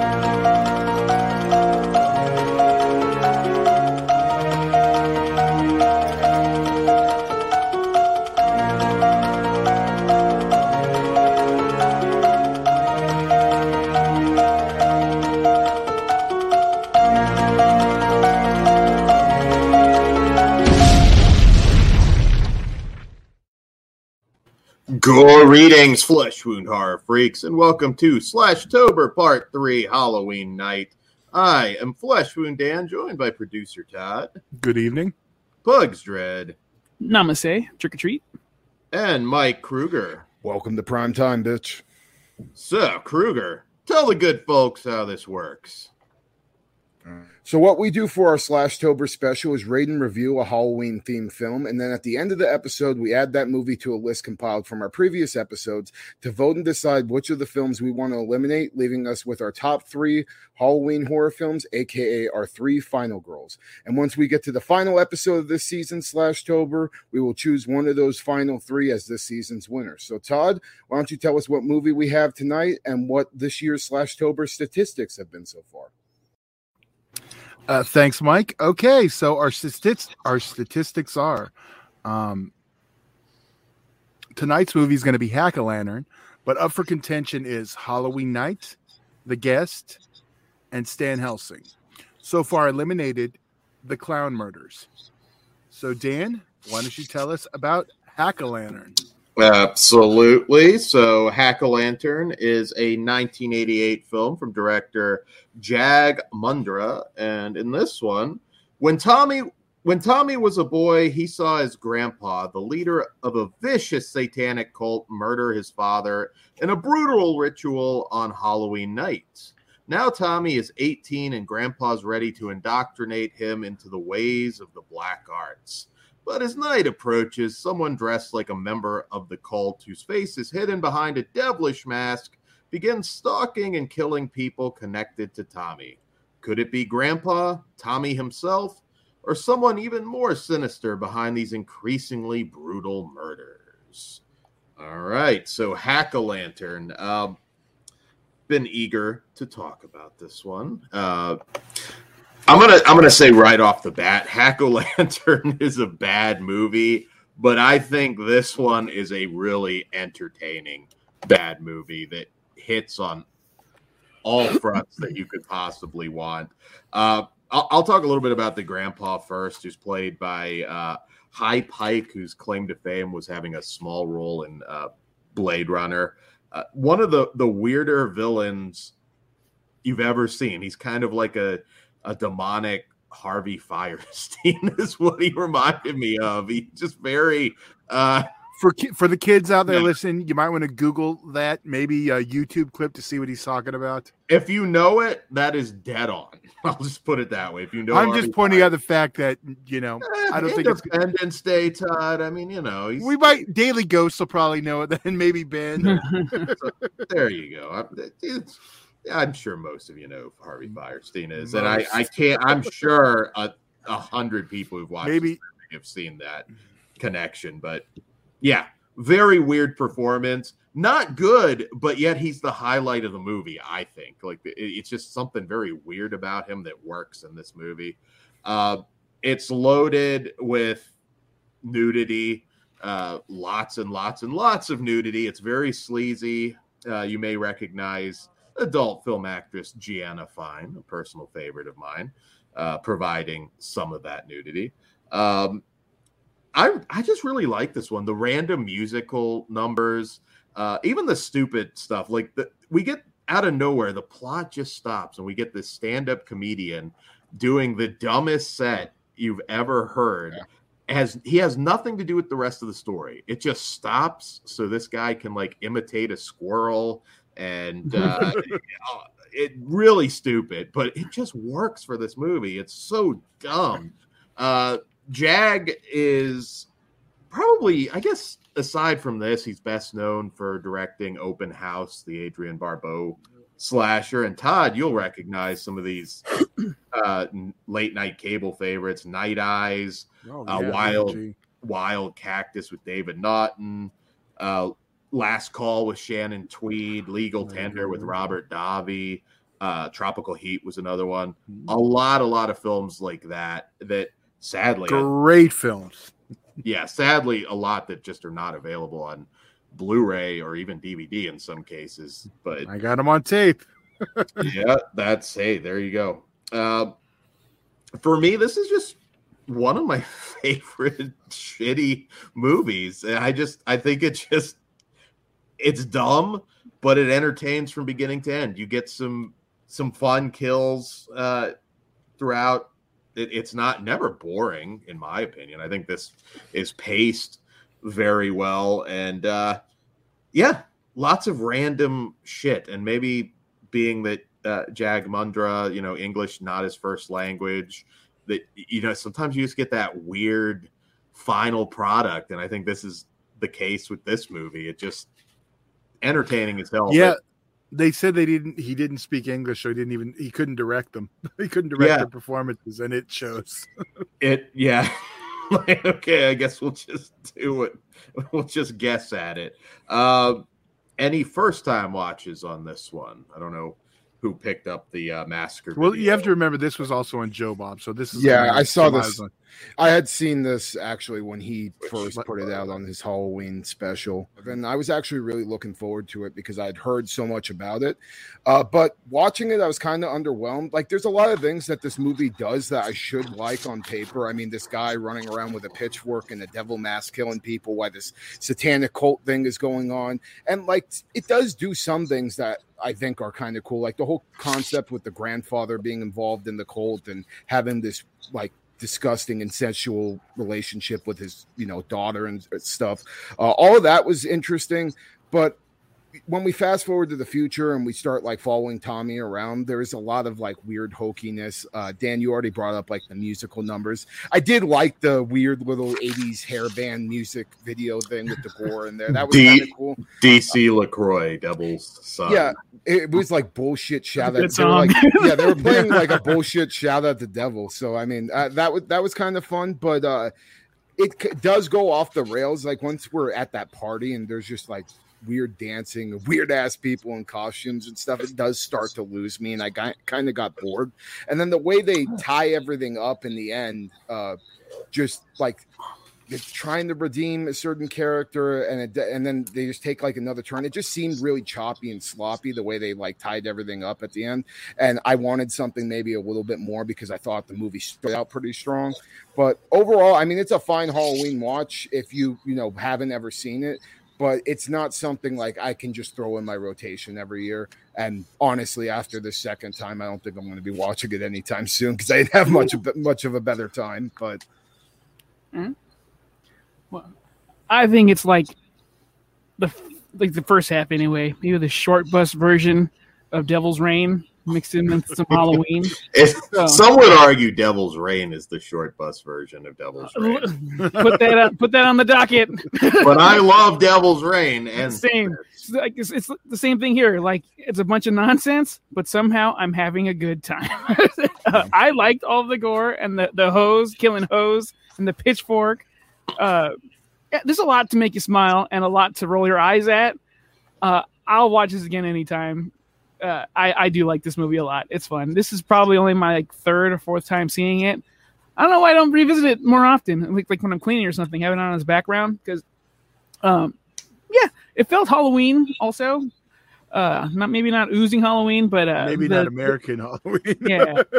Bye. Greetings, flesh wound horror freaks, and welcome to Slashtober Part 3 Halloween Night. I am Flesh Wound Dan, joined by producer Todd, Good evening. Pugs Dread, Namaste. Trick or treat. and Mike Kruger. Welcome to prime time, bitch. So, Kruger, tell the good folks how this works. So, what we do for our Slashtober special is rate and review a Halloween themed film. And then at the end of the episode, we add that movie to a list compiled from our previous episodes to vote and decide which of the films we want to eliminate, leaving us with our top three Halloween horror films, aka our three final girls. And once we get to the final episode of this season, Slashtober, we will choose one of those final three as this season's winner. So, Todd, why don't you tell us what movie we have tonight and what this year's Slashtober statistics have been so far? Uh, thanks, Mike. Okay, so our statistics our statistics are um, tonight's movie is going to be Hack-O-Lantern, but up for contention is Halloween Night, The Guest, and Stan Helsing. So far eliminated, The Clown Murders. So Dan, why don't you tell us about Hack-O-Lantern? Absolutely. So, Hack-O-Lantern is a 1988 film from director Jag Mundhra, and in this one, when Tommy when Tommy was a boy, he saw his grandpa, the leader of a vicious satanic cult, murder his father in a brutal ritual on Halloween night. Now Tommy is 18 and grandpa's ready to indoctrinate him into the ways of the black arts. But as night approaches, someone dressed like a member of the cult, whose face is hidden behind a devilish mask, begins stalking and killing people connected to Tommy. Could it be Grandpa, Tommy himself, or someone even more sinister behind these increasingly brutal murders? All right, so Hack-O-Lantern. Um, been eager to talk about this one. Uh, I'm gonna I'm gonna say right off the bat, Hack Lantern is a bad movie, but I think this one is a really entertaining bad movie that hits on all fronts that you could possibly want. Uh, I'll, I'll, talk a little bit about the grandpa first, who's played by uh, Hy Pyke, whose claim to fame was having a small role in uh, Blade Runner. Uh, one of the the weirder villains you've ever seen. He's kind of like a a demonic Harvey Fierstein is what he reminded me of. He just very uh for for the kids out there yeah. listening, you might want to Google that, maybe a YouTube clip to see what he's talking about. If you know it, that is dead on. I'll just put it that way. If you know, I'm Harvey just pointing out the fact that you know eh, I don't think it's Independence Day, Todd. I mean, you know, we might Daily Ghost will probably know it. Then maybe Ben. so, there you go. I'm sure most of you know who Harvey Fierstein is, most. and I, I can't. I'm sure a, a hundred people who've watched maybe have seen that connection, but yeah, very weird performance. Not good, but yet he's the highlight of the movie. I think like it's just something very weird about him that works in this movie. Uh, it's loaded with nudity, uh, lots and lots and lots of nudity. It's very sleazy. Uh, you may recognize adult film actress Jeanna Fine, a personal favorite of mine, uh, providing some of that nudity. Um, I I just really like this one. The random musical numbers, uh, even the stupid stuff. Like the we get out of nowhere, the plot just stops, and we get this stand-up comedian doing the dumbest set you've ever heard. Yeah. Has he has nothing to do with the rest of the story. It just stops so this guy can like imitate a squirrel and uh, it really stupid, but it just works for this movie. It's so dumb. Uh, Jag is probably, I guess, aside from this, he's best known for directing Open House, the Adrienne Barbeau slasher. And Todd, you'll recognize some of these uh, late night cable favorites: Night Eyes, oh, uh, yeah, uh, Wild Wild Cactus with David Naughton, uh, Last Call with Shannon Tweed, Legal Tender with Robert Davi, Uh, Tropical Heat was another one. A lot, a lot of films like that. That sadly, Great films. yeah, sadly, a lot that just are not available on Blu-ray or even DVD in some cases. But I got them on tape. yeah, that's hey, there you go. Uh, for me, this is just one of my favorite shitty movies. I just I think it just it's dumb, but it entertains from beginning to end. You get some some fun kills uh, throughout. It, it's not never boring, in my opinion. I think this is paced very well, and uh, yeah, lots of random shit. And maybe being that uh, Jag Mundhra, you know, English not his first language, that you know sometimes you just get that weird final product, and I think this is the case with this movie. It just entertaining as hell. Yeah, they said they didn't. He didn't speak English, so he didn't even. He couldn't direct them. he couldn't direct Yeah. their performances, and it shows. It yeah. like, okay, I guess we'll just do it. We'll just guess at it. Um, any first time watches on this one? I don't know who picked up the uh, massacre. Well, you have to remember this was also on Joe Bob, so this is Yeah, I saw this. on- I had seen this actually when he Which- first put it out on his Halloween special, and I was actually really looking forward to it because I'd heard so much about it. Uh, but watching it, I was kind of underwhelmed. Like, there's a lot of things that this movie does that I should like on paper. I mean, this guy running around with a pitchfork and a devil mask killing people, while this satanic cult thing is going on, and like it does do some things that I think are kind of cool, like the whole concept with the grandfather being involved in the cult and having this like disgusting and incestual relationship with his you know daughter and stuff. Uh, all of that was interesting but when we fast forward to the future and we start like following tommy around there's a lot of like weird hokiness uh, dan you already brought up like the musical numbers i did like the weird little 80s hairband music video thing with the gore in there that was D- kind of cool DC Lacroix, Devil's Son. yeah, it was like bullshit shout Good out. They were like, yeah, they were playing like a bullshit shout out the devil. So I mean, uh, that was that was kind of fun, but uh, it c- does go off the rails. Like once we're at that party and there's just like weird dancing, weird ass people in costumes and stuff, it does start to lose me, and I got kind of got bored. And then the way they tie everything up in the end, uh, just like they're trying to redeem a certain character and it, and then they just take like another turn. It just seemed really choppy and sloppy the way they like tied everything up at the end and i wanted something maybe a little bit more because i thought the movie stood out pretty strong. But overall i mean it's a fine halloween watch if you you know haven't ever seen it but it's not something like i can just throw in my rotation every year and honestly after the second time i don't think i'm going to be watching it anytime soon because i didn't have much of, much of a better time but mm-hmm. well, I think it's like the like the first half anyway. Maybe the short bus version of Devil's Rain mixed in with some Halloween. If, So- some would argue Devil's Rain is the short bus version of Devil's Rain. put that on, put that on the docket. but I love Devil's Rain and Same. It's, like, it's, it's the same thing here. Like it's a bunch of nonsense, but somehow I'm having a good time. Uh, I liked all the gore and the the hose killing hose and the pitchfork. Uh, there's a lot to make you smile and a lot to roll your eyes at. Uh, I'll watch this again anytime. Uh, I I do like this movie a lot. It's fun. This is probably only my like third or fourth time seeing it. I don't know why I don't revisit it more often. Like like when I'm cleaning or something, have it on as background because, um, yeah, it felt Halloween also. Uh, not maybe not oozing Halloween, but uh, Maybe the- not American Halloween. yeah,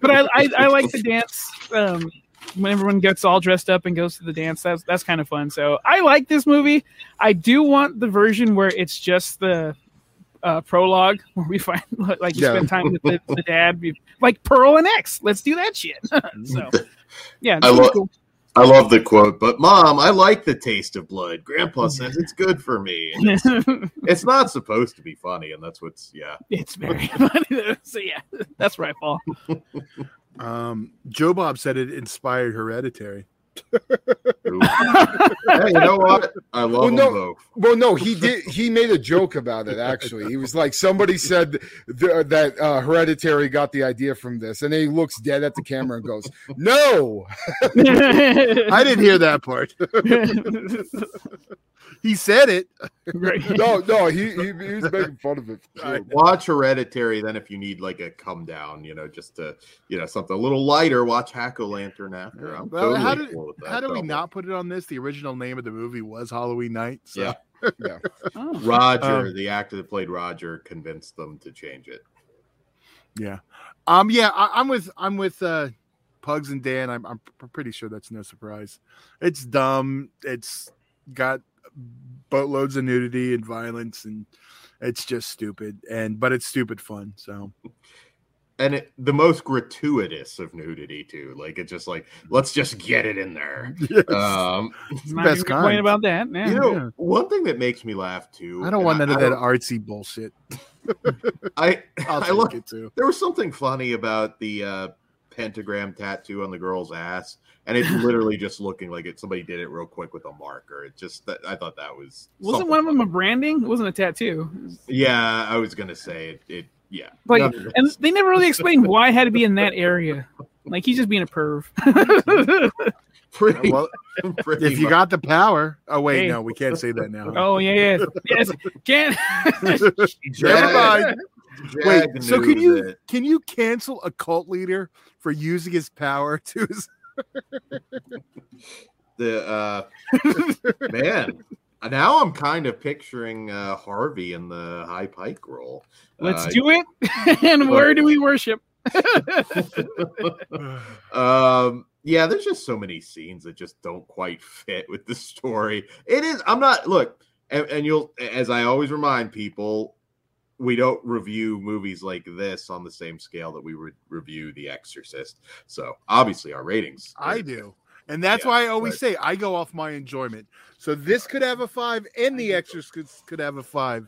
but I, I I like the dance. Um, when everyone gets all dressed up and goes to the dance, that's that's kind of fun. So I like this movie. I do want the version where it's just the uh, prologue where we find like you Yeah. spend time with the, the dad, We- like Pearl and X. Let's do that shit. so yeah, I this is lo- cool. I love the quote, but mom, I like the taste of blood. Grandpa says it's good for me. It's, it's not supposed to be funny, and that's what's yeah. it's very funny. Though. So yeah, that's where I fall. Um, Joe Bob said it inspired Hereditary. Ooh. hey, you know what? I love Well, them no. both. Well, no, he did. He made a joke about it. Actually, he was like, somebody said th- that uh, Hereditary got the idea from this, and then he looks dead at the camera and goes, "No." I didn't hear that part. he said it. Right. No, no, he, he, he was making fun of it. sure. Watch Hereditary, then if you need like a come down, you know, just to you know something a little lighter, watch Hack O Lantern after. I'm Well, totally how did cool with that how do we double. not put it on this? The original name of the movie was Halloween Night. So. Yeah. Yeah. Oh. Roger, Um, the actor that played Roger, convinced them to change it. Yeah. Um. Yeah. I, I'm with. I'm with. uh Pugs and Dan. I'm. I'm pr- pretty sure that's no surprise. It's dumb. It's got boatloads of nudity and violence, and it's just stupid. And but it's stupid fun. So And it, the most gratuitous of nudity too. Like it's just like let's just get it in there. Um, Best gonna complain kind. about that. Yeah. you know, Yeah. one thing that makes me laugh too. I don't and want none of that artsy bullshit. I I'll I look. it too. There was something funny about the uh, pentagram tattoo on the girl's ass, and it's literally just looking like it. Somebody did it real quick with a marker. It just that, I thought that was Wasn't something one of them a branding? It wasn't a tattoo. Was- Yeah, I was gonna say it. it yeah, Like, None and they never really explained why it had to be in that area. Like he's just being a perv. pretty, Well, pretty if you much. got the power. Oh wait, Hey. no, we can't say that now. oh yeah, yes, yes. Can't. Never mind. Wait, so can you that- can you cancel a cult leader for using his power to the uh, man? Now I'm kind of picturing uh, Harvey in the Hy Pyke role. Let's Uh, do it. and where do we worship? um yeah there's just so many scenes that just don't quite fit with the story it is i'm not look and, and you'll as i always remind people we don't review movies like this on the same scale that we would review the exorcist so obviously our ratings I do. And that's Yeah, why I always but- say I go off my enjoyment. So this could have a five and the exorcist could could have a five,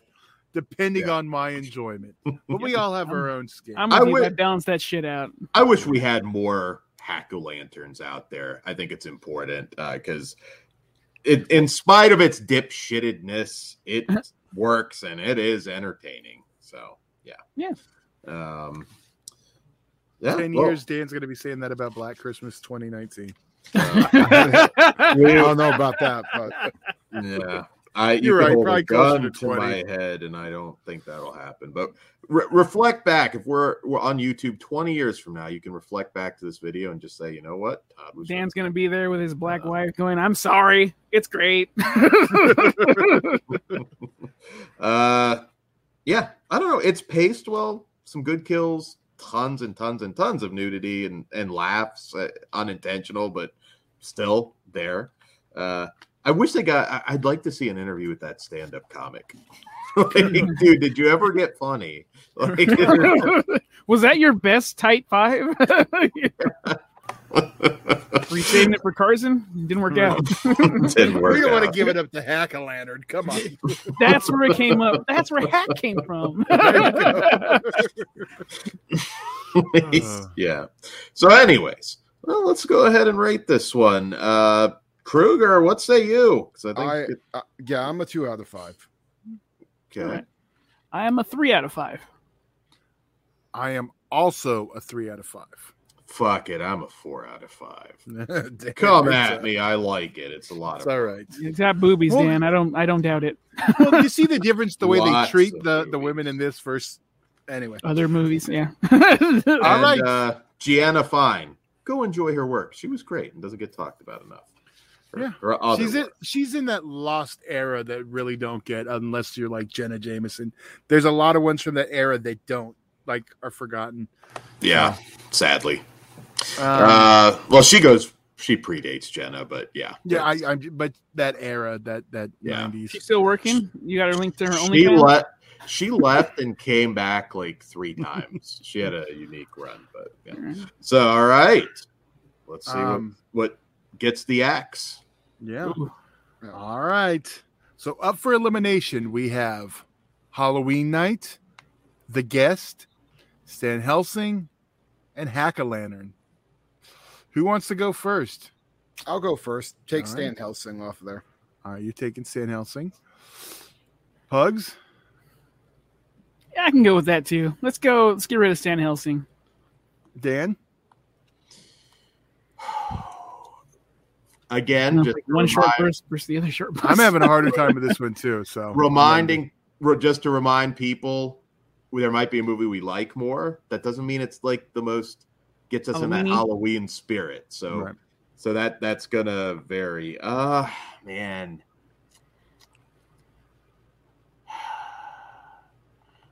depending Yeah. on my enjoyment. But we all have our own skin. I'm I with you. would- balance that shit out. i wish we had more hack-o'-lanterns out there i think it's important because it in spite of its dipshittedness it works and it is entertaining so yeah Yeah. um yeah Ten well, years, Dan's going to be saying that about Black Christmas 2019. Uh, I don't know about that, but Yeah, I you You're right, hold probably a gun to, to 20. my head, and I don't think that'll happen. But re- reflect back if we're we're on YouTube 20 years from now, you can reflect back to this video and just say, you know what, Todd was Dan's gonna be there with his black Uh, wife, going, "I'm sorry, it's great." Uh, yeah, I don't know. It's paced well, some good kills, tons and tons and tons of nudity and and laughs, uh, unintentional, but still there. Uh, I wish they got. I, I'd like to see an interview with that stand-up comic. like, dude, did you ever get funny? Like, Was that your best tight five? Were you saving it for Carson? Didn't work out. didn't work we don't want to give it up to Hack-O-Lantern. Come on. That's where it came up. That's where Hack came from. yeah. So, anyways, well, let's go ahead and rate this one. Uh, Kruger, what say you? 'Cause I think I, it- uh, yeah, I'm a two out of five. okay. Alright. I am a three out of five. I am also a three out of five. Fuck it, I'm a four out of five. Damn, Come at uh, me, I like it. It's a lot It's of all right. It's got boobies, Well- Dan. I don't. I don't doubt it. Well, you see the difference the way they treat of the, the women in this versus anyway. Other movies, yeah. All And, right. uh, Jeanna Fine, go enjoy her work. She was great and doesn't get talked about enough. Her- Yeah. her She's in work. she's in that lost era that really don't get unless you're like Jenna Jameson. There's a lot of ones from that era that don't like are forgotten. Yeah, sadly. Um, uh, well, she goes. She predates Jenna, but yeah, yeah, I, I'm but that era, that that Yeah. nineties. She's still working. You got her linked to her she OnlyFans. left. She left and came back like three times. she had a unique run, but yeah. So, all right, let's see Um, what what gets the axe. Yeah. Ooh. All right. So up for elimination, we have Halloween Night, The Guest, Stan Helsing, and Hack-O-Lantern. Who wants to go first? I'll go first. Take All Stan right. Helsing off of there. All right, you're taking Stan Helsing. Pugs. Yeah, I can go with that too. Let's go. Let's get rid of Stan Helsing. Dan. Again, just one short remind- burst versus the other short burst. I'm having a harder time with this one too. So reminding just to remind people there might be a movie we like more that doesn't mean it's like the most gets us in that Halloween-y? halloween spirit so Right. so that that's gonna vary uh man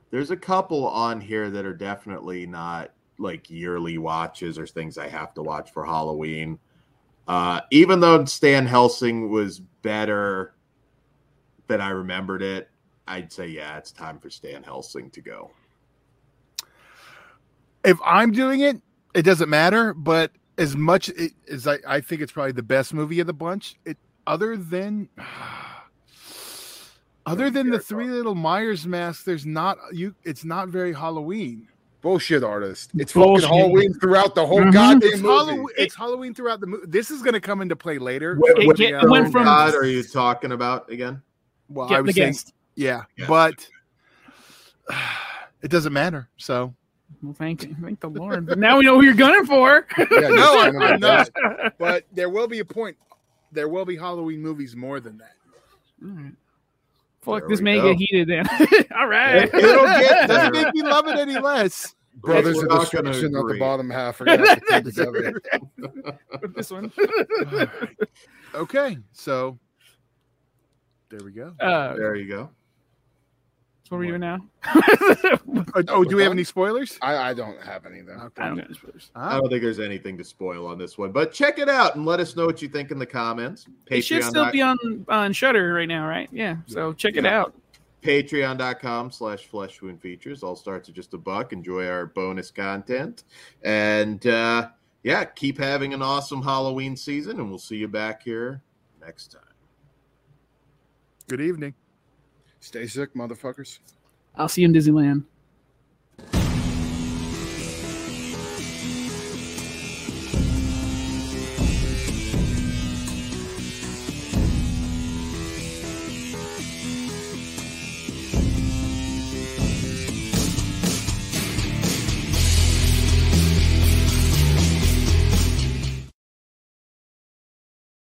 there's a couple on here that are definitely not like yearly watches or things i have to watch for halloween uh even though stan helsing was better than i remembered it I'd say, yeah, it's time for Stan Helsing to go. if I'm doing it, it doesn't matter. But as much i- as I, I think it's probably the best movie of the bunch, it other than other than the three little Myers masks, there's not you. It's not very Halloween. Bullshit artist. It's Bullshit. fucking Halloween throughout the whole Mhm. goddamn It's movie. Halloween. It's Halloween throughout the movie. This is going to come into play later. It What get- Yeah. it went from God are you talking about again? Well, Get I the was saying, yeah, Yeah. but it doesn't matter. So Well, thank you, thank the Lord. But now we know who you're gunning for. Yeah, no, I'm, son of a I'm not. bitch. But there will be a point. There will be Halloween movies more than that. All right. Fuck, There this may go. get heated then. All right. It'll get doesn't make me love it any less. Brothers We're of not gonna Destruction, not the bottom half. Are gonna have to together. With this one. Okay, so there we go. Uh, There you go. So what are we doing now? Oh, oh, do we have any spoilers? I, I don't have any though. Okay. I don't know. spoilers. I don't think there's anything to spoil on this one, but check it out and let us know what you think in the comments. It should still be on on Shudder right now, right? Yeah. So check it Yeah. out. patreon.com slash flesh wound features all starts at just a buck enjoy our bonus content and uh yeah keep having an awesome halloween season and we'll see you back here next time good evening. Stay sick, motherfuckers. I'll see you in Disneyland.